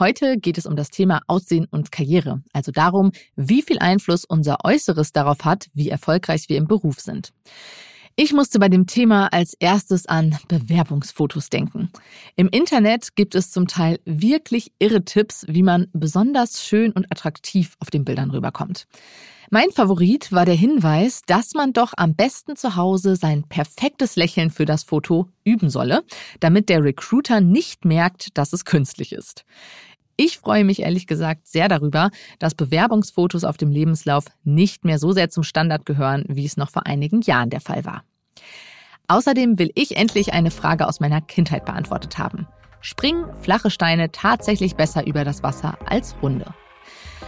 Heute geht es um das Thema Aussehen und Karriere, also darum, wie viel Einfluss unser Äußeres darauf hat, wie erfolgreich wir im Beruf sind. Ich musste bei dem Thema als erstes an Bewerbungsfotos denken. Im Internet gibt es zum Teil wirklich irre Tipps, wie man besonders schön und attraktiv auf den Bildern rüberkommt. Mein Favorit war der Hinweis, dass man doch am besten zu Hause sein perfektes Lächeln für das Foto üben solle, damit der Recruiter nicht merkt, dass es künstlich ist. Ich freue mich ehrlich gesagt sehr darüber, dass Bewerbungsfotos auf dem Lebenslauf nicht mehr so sehr zum Standard gehören, wie es noch vor einigen Jahren der Fall war. Außerdem will ich endlich eine Frage aus meiner Kindheit beantwortet haben. Springen flache Steine tatsächlich besser über das Wasser als runde?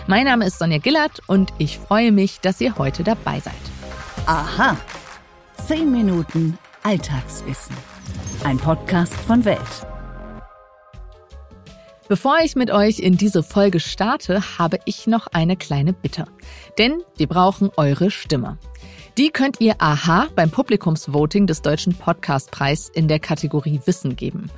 Mein Name ist Sonja Gillert und ich freue mich, dass ihr heute dabei seid. Aha. Zehn Minuten Alltagswissen. Ein Podcast von Welt. Bevor ich mit euch in diese Folge starte, habe ich noch eine kleine Bitte. Denn wir brauchen eure Stimme. Die könnt ihr aha beim Publikumsvoting des Deutschen Podcastpreis in der Kategorie Wissen geben.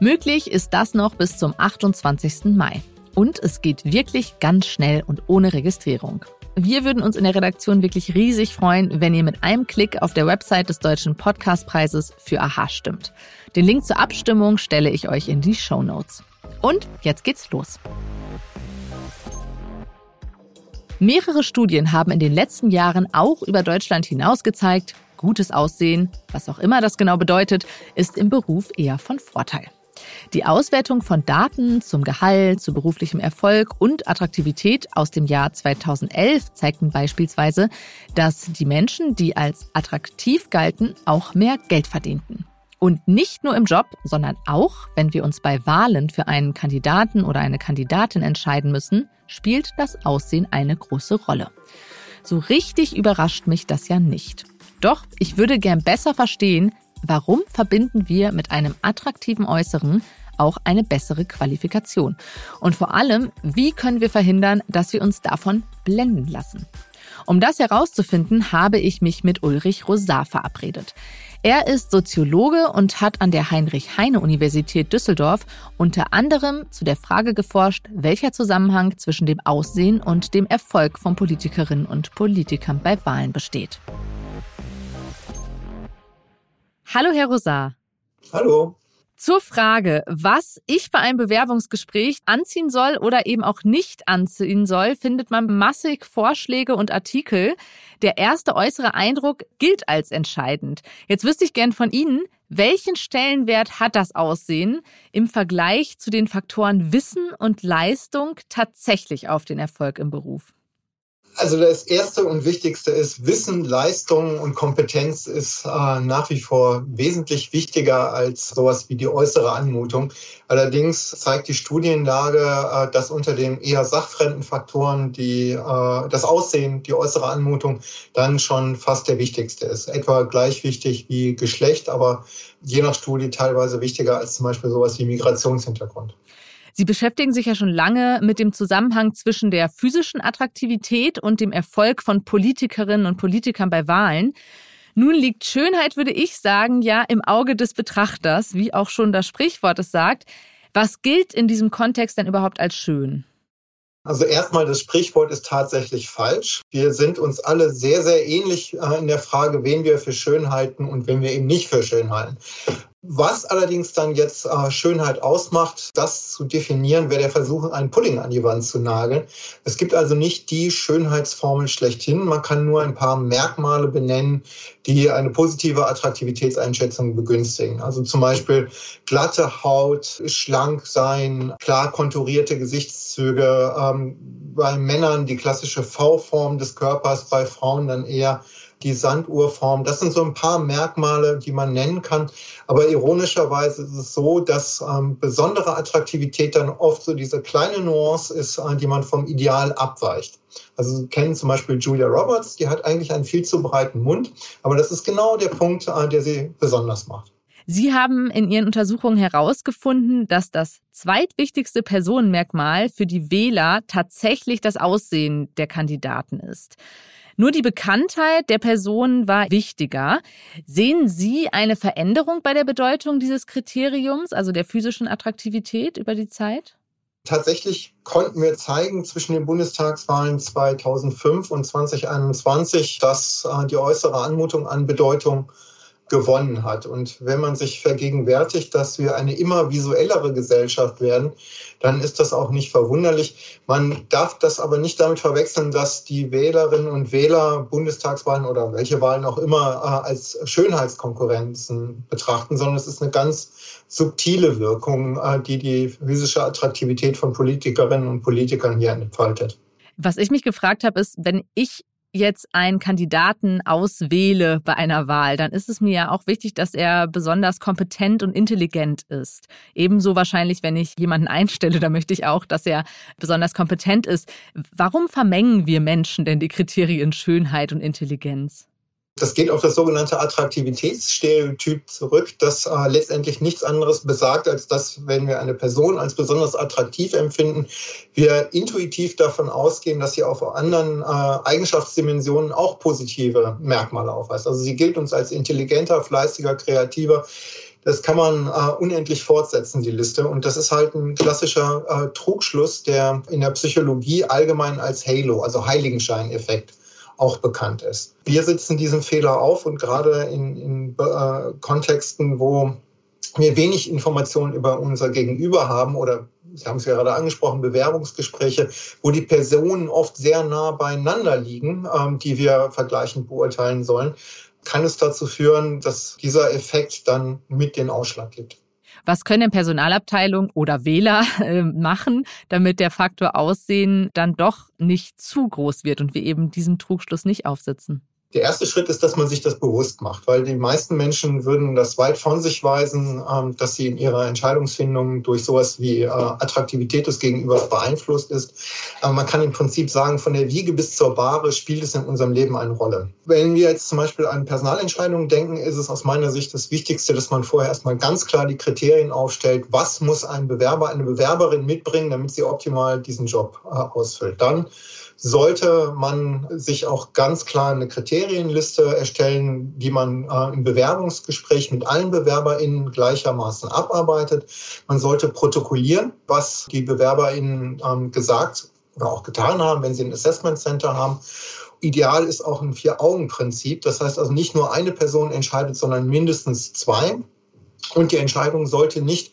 Möglich ist das noch bis zum 28. Mai. Und es geht wirklich ganz schnell und ohne Registrierung. Wir würden uns in der Redaktion wirklich riesig freuen, wenn ihr mit einem Klick auf der Website des Deutschen Podcastpreises für Aha stimmt. Den Link zur Abstimmung stelle ich euch in die Show Notes. Und jetzt geht's los. Mehrere Studien haben in den letzten Jahren auch über Deutschland hinaus gezeigt, gutes Aussehen, was auch immer das genau bedeutet, ist im Beruf eher von Vorteil. Die Auswertung von Daten zum Gehalt, zu beruflichem Erfolg und Attraktivität aus dem Jahr 2011 zeigten beispielsweise, dass die Menschen, die als attraktiv galten, auch mehr Geld verdienten. Und nicht nur im Job, sondern auch, wenn wir uns bei Wahlen für einen Kandidaten oder eine Kandidatin entscheiden müssen, spielt das Aussehen eine große Rolle. So richtig überrascht mich das ja nicht. Doch ich würde gern besser verstehen, Warum verbinden wir mit einem attraktiven Äußeren auch eine bessere Qualifikation? Und vor allem, wie können wir verhindern, dass wir uns davon blenden lassen? Um das herauszufinden, habe ich mich mit Ulrich Rosar verabredet. Er ist Soziologe und hat an der Heinrich-Heine-Universität Düsseldorf unter anderem zu der Frage geforscht, welcher Zusammenhang zwischen dem Aussehen und dem Erfolg von Politikerinnen und Politikern bei Wahlen besteht. Hallo, Herr Rosar. Hallo. Zur Frage, was ich bei einem Bewerbungsgespräch anziehen soll oder eben auch nicht anziehen soll, findet man massig Vorschläge und Artikel. Der erste äußere Eindruck gilt als entscheidend. Jetzt wüsste ich gern von Ihnen, welchen Stellenwert hat das Aussehen im Vergleich zu den Faktoren Wissen und Leistung tatsächlich auf den Erfolg im Beruf? Also das Erste und Wichtigste ist, Wissen, Leistung und Kompetenz ist äh, nach wie vor wesentlich wichtiger als sowas wie die äußere Anmutung. Allerdings zeigt die Studienlage, äh, dass unter den eher sachfremden Faktoren die, äh, das Aussehen, die äußere Anmutung dann schon fast der wichtigste ist. Etwa gleich wichtig wie Geschlecht, aber je nach Studie teilweise wichtiger als zum Beispiel sowas wie Migrationshintergrund. Sie beschäftigen sich ja schon lange mit dem Zusammenhang zwischen der physischen Attraktivität und dem Erfolg von Politikerinnen und Politikern bei Wahlen. Nun liegt Schönheit, würde ich sagen, ja im Auge des Betrachters, wie auch schon das Sprichwort es sagt. Was gilt in diesem Kontext denn überhaupt als schön? Also erstmal, das Sprichwort ist tatsächlich falsch. Wir sind uns alle sehr, sehr ähnlich äh, in der Frage, wen wir für schön halten und wen wir eben nicht für schön halten. Was allerdings dann jetzt äh, Schönheit ausmacht, das zu definieren, wäre der Versuch, einen Pudding an die Wand zu nageln. Es gibt also nicht die Schönheitsformel schlechthin. Man kann nur ein paar Merkmale benennen, die eine positive Attraktivitätseinschätzung begünstigen. Also zum Beispiel glatte Haut, schlank sein, klar konturierte Gesichtszüge. Ähm, bei Männern die klassische V-Form des Körpers, bei Frauen dann eher die Sanduhrform. Das sind so ein paar Merkmale, die man nennen kann. Aber ironischerweise ist es so, dass ähm, besondere Attraktivität dann oft so diese kleine Nuance ist, äh, die man vom Ideal abweicht. Also Sie kennen zum Beispiel Julia Roberts, die hat eigentlich einen viel zu breiten Mund, aber das ist genau der Punkt, äh, der sie besonders macht. Sie haben in Ihren Untersuchungen herausgefunden, dass das zweitwichtigste Personenmerkmal für die Wähler tatsächlich das Aussehen der Kandidaten ist. Nur die Bekanntheit der Person war wichtiger. Sehen Sie eine Veränderung bei der Bedeutung dieses Kriteriums, also der physischen Attraktivität über die Zeit? Tatsächlich konnten wir zeigen zwischen den Bundestagswahlen 2005 und 2021, dass äh, die äußere Anmutung an Bedeutung gewonnen hat. Und wenn man sich vergegenwärtigt, dass wir eine immer visuellere Gesellschaft werden, dann ist das auch nicht verwunderlich. Man darf das aber nicht damit verwechseln, dass die Wählerinnen und Wähler Bundestagswahlen oder welche Wahlen auch immer äh, als Schönheitskonkurrenzen betrachten, sondern es ist eine ganz subtile Wirkung, äh, die die physische Attraktivität von Politikerinnen und Politikern hier entfaltet. Was ich mich gefragt habe, ist, wenn ich jetzt einen Kandidaten auswähle bei einer Wahl, dann ist es mir ja auch wichtig, dass er besonders kompetent und intelligent ist. Ebenso wahrscheinlich, wenn ich jemanden einstelle, da möchte ich auch, dass er besonders kompetent ist. Warum vermengen wir Menschen denn die Kriterien Schönheit und Intelligenz? Das geht auf das sogenannte Attraktivitätsstereotyp zurück, das äh, letztendlich nichts anderes besagt, als dass, wenn wir eine Person als besonders attraktiv empfinden, wir intuitiv davon ausgehen, dass sie auf anderen äh, Eigenschaftsdimensionen auch positive Merkmale aufweist. Also sie gilt uns als intelligenter, fleißiger, kreativer. Das kann man äh, unendlich fortsetzen, die Liste. Und das ist halt ein klassischer äh, Trugschluss, der in der Psychologie allgemein als Halo, also Heiligenscheineffekt, auch bekannt ist. Wir sitzen diesen Fehler auf und gerade in, in äh, Kontexten, wo wir wenig Informationen über unser Gegenüber haben oder Sie haben es gerade angesprochen, Bewerbungsgespräche, wo die Personen oft sehr nah beieinander liegen, ähm, die wir vergleichend beurteilen sollen, kann es dazu führen, dass dieser Effekt dann mit den Ausschlag gibt. Was können Personalabteilung oder Wähler äh, machen, damit der Faktor Aussehen dann doch nicht zu groß wird und wir eben diesem Trugschluss nicht aufsitzen? Der erste Schritt ist, dass man sich das bewusst macht, weil die meisten Menschen würden das weit von sich weisen, ähm, dass sie in ihrer Entscheidungsfindung durch sowas wie äh, Attraktivität des Gegenübers beeinflusst ist. Aber man kann im Prinzip sagen, von der Wiege bis zur Bahre spielt es in unserem Leben eine Rolle. Wenn wir jetzt zum Beispiel an Personalentscheidungen denken, ist es aus meiner Sicht das Wichtigste, dass man vorher erstmal ganz klar die Kriterien aufstellt, was muss ein Bewerber, eine Bewerberin mitbringen, damit sie optimal diesen Job äh, ausfüllt. Dann sollte man sich auch ganz klar eine Kriterienliste erstellen, die man äh, im Bewerbungsgespräch mit allen BewerberInnen gleichermaßen abarbeitet. Man sollte protokollieren, was die BewerberInnen ähm, gesagt oder auch getan haben, wenn sie ein Assessment Center haben. Ideal ist auch ein Vier-Augen-Prinzip. Das heißt also nicht nur eine Person entscheidet, sondern mindestens zwei. Und die Entscheidung sollte nicht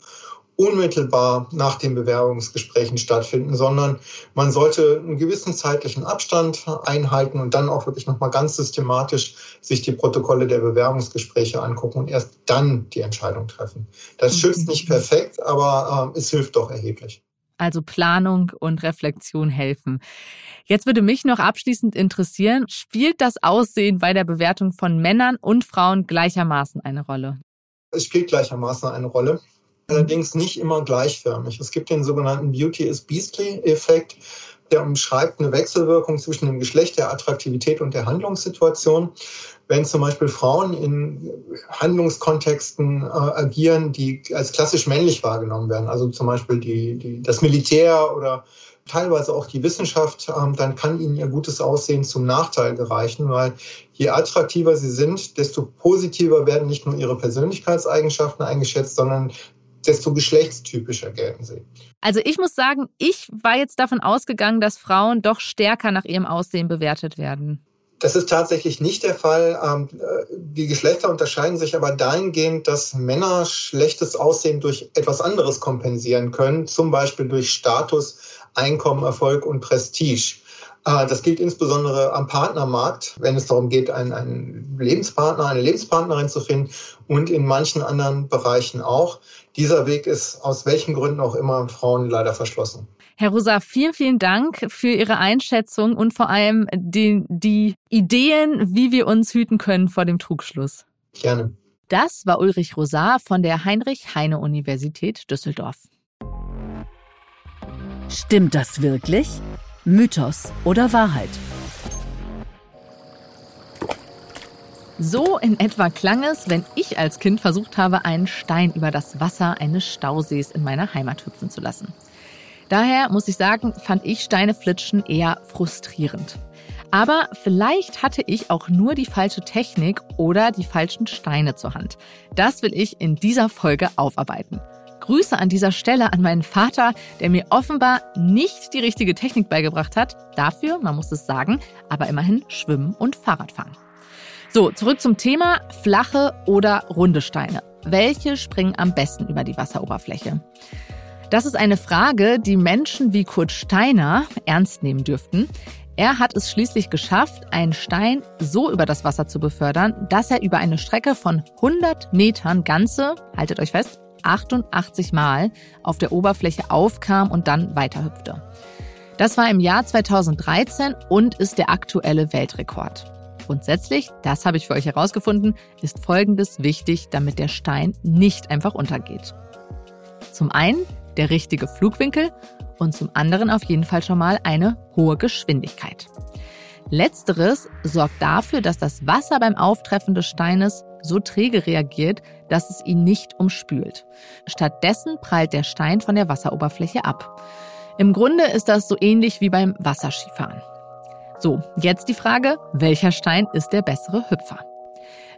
unmittelbar nach den Bewerbungsgesprächen stattfinden, sondern man sollte einen gewissen zeitlichen Abstand einhalten und dann auch wirklich nochmal ganz systematisch sich die Protokolle der Bewerbungsgespräche angucken und erst dann die Entscheidung treffen. Das mhm. schützt nicht perfekt, aber äh, es hilft doch erheblich. Also Planung und Reflexion helfen. Jetzt würde mich noch abschließend interessieren, spielt das Aussehen bei der Bewertung von Männern und Frauen gleichermaßen eine Rolle? Es spielt gleichermaßen eine Rolle allerdings nicht immer gleichförmig. Es gibt den sogenannten Beauty is Beastly-Effekt, der umschreibt eine Wechselwirkung zwischen dem Geschlecht, der Attraktivität und der Handlungssituation. Wenn zum Beispiel Frauen in Handlungskontexten äh, agieren, die als klassisch männlich wahrgenommen werden, also zum Beispiel die, die, das Militär oder teilweise auch die Wissenschaft, ähm, dann kann ihnen ihr gutes Aussehen zum Nachteil gereichen, weil je attraktiver sie sind, desto positiver werden nicht nur ihre Persönlichkeitseigenschaften eingeschätzt, sondern desto geschlechtstypischer gelten sie. Also ich muss sagen, ich war jetzt davon ausgegangen, dass Frauen doch stärker nach ihrem Aussehen bewertet werden. Das ist tatsächlich nicht der Fall. Ähm, die Geschlechter unterscheiden sich aber dahingehend, dass Männer schlechtes Aussehen durch etwas anderes kompensieren können, zum Beispiel durch Status, Einkommen, Erfolg und Prestige. Äh, das gilt insbesondere am Partnermarkt, wenn es darum geht, einen, einen Lebenspartner, eine Lebenspartnerin zu finden und in manchen anderen Bereichen auch. Dieser Weg ist aus welchen Gründen auch immer Frauen leider verschlossen. Herr Rosa, vielen, vielen Dank für Ihre Einschätzung und vor allem die, die Ideen, wie wir uns hüten können vor dem Trugschluss. Gerne. Das war Ulrich Rosar von der Heinrich-Heine-Universität Düsseldorf. Stimmt das wirklich? Mythos oder Wahrheit? So in etwa klang es, wenn ich als Kind versucht habe, einen Stein über das Wasser eines Stausees in meiner Heimat hüpfen zu lassen. Daher muss ich sagen, fand ich Steineflitschen eher frustrierend. Aber vielleicht hatte ich auch nur die falsche Technik oder die falschen Steine zur Hand. Das will ich in dieser Folge aufarbeiten. Grüße an dieser Stelle an meinen Vater, der mir offenbar nicht die richtige Technik beigebracht hat. Dafür, man muss es sagen, aber immerhin Schwimmen und Fahrradfahren. So, zurück zum Thema flache oder runde Steine. Welche springen am besten über die Wasseroberfläche? Das ist eine Frage, die Menschen wie Kurt Steiner ernst nehmen dürften. Er hat es schließlich geschafft, einen Stein so über das Wasser zu befördern, dass er über eine Strecke von 100 Metern ganze, haltet euch fest, 88 Mal auf der Oberfläche aufkam und dann weiterhüpfte. Das war im Jahr 2013 und ist der aktuelle Weltrekord. Grundsätzlich, das habe ich für euch herausgefunden, ist Folgendes wichtig, damit der Stein nicht einfach untergeht. Zum einen der richtige Flugwinkel und zum anderen auf jeden Fall schon mal eine hohe Geschwindigkeit. Letzteres sorgt dafür, dass das Wasser beim Auftreffen des Steines so träge reagiert, dass es ihn nicht umspült. Stattdessen prallt der Stein von der Wasseroberfläche ab. Im Grunde ist das so ähnlich wie beim Wasserskifahren. So, jetzt die Frage, welcher Stein ist der bessere Hüpfer?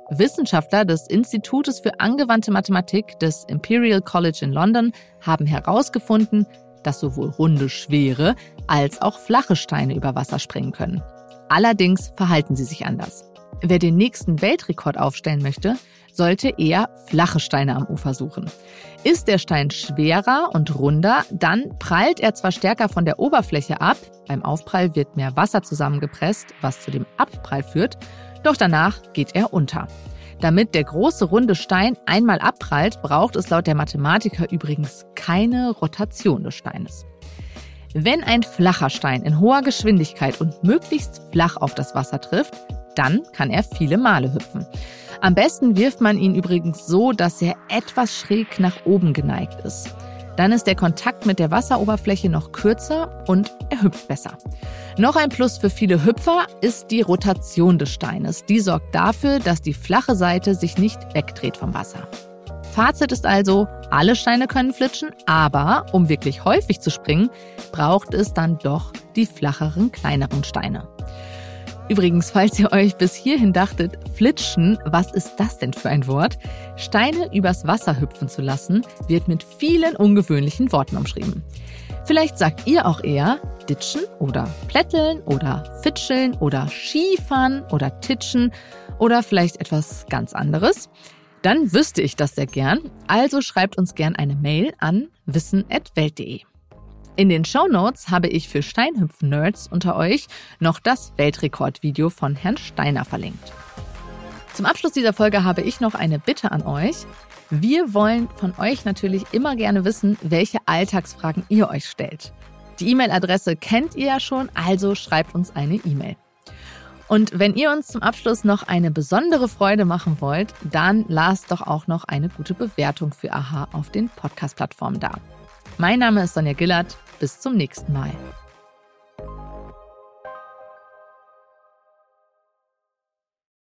Wissenschaftler des Institutes für angewandte Mathematik des Imperial College in London haben herausgefunden, dass sowohl runde, schwere als auch flache Steine über Wasser springen können. Allerdings verhalten sie sich anders. Wer den nächsten Weltrekord aufstellen möchte, sollte eher flache Steine am Ufer suchen. Ist der Stein schwerer und runder, dann prallt er zwar stärker von der Oberfläche ab, beim Aufprall wird mehr Wasser zusammengepresst, was zu dem Abprall führt, doch danach geht er unter. Damit der große runde Stein einmal abprallt, braucht es laut der Mathematiker übrigens keine Rotation des Steines. Wenn ein flacher Stein in hoher Geschwindigkeit und möglichst flach auf das Wasser trifft, dann kann er viele Male hüpfen. Am besten wirft man ihn übrigens so, dass er etwas schräg nach oben geneigt ist. Dann ist der Kontakt mit der Wasseroberfläche noch kürzer und er hüpft besser. Noch ein Plus für viele Hüpfer ist die Rotation des Steines. Die sorgt dafür, dass die flache Seite sich nicht wegdreht vom Wasser. Fazit ist also, alle Steine können flitschen, aber um wirklich häufig zu springen, braucht es dann doch die flacheren, kleineren Steine. Übrigens, falls ihr euch bis hierhin dachtet, flitschen, was ist das denn für ein Wort? Steine übers Wasser hüpfen zu lassen, wird mit vielen ungewöhnlichen Worten umschrieben. Vielleicht sagt ihr auch eher ditschen oder plätteln oder fitscheln oder Skifahren oder titschen oder vielleicht etwas ganz anderes. Dann wüsste ich das sehr gern. Also schreibt uns gern eine Mail an wissen.welt.de. In den Show Notes habe ich für Steinhüpfen-Nerds unter euch noch das Weltrekordvideo von Herrn Steiner verlinkt. Zum Abschluss dieser Folge habe ich noch eine Bitte an euch. Wir wollen von euch natürlich immer gerne wissen, welche Alltagsfragen ihr euch stellt. Die E-Mail-Adresse kennt ihr ja schon, also schreibt uns eine E-Mail. Und wenn ihr uns zum Abschluss noch eine besondere Freude machen wollt, dann lasst doch auch noch eine gute Bewertung für AHA auf den Podcast-Plattformen da. Mein Name ist Sonja Gillard. Bis zum nächsten Mal.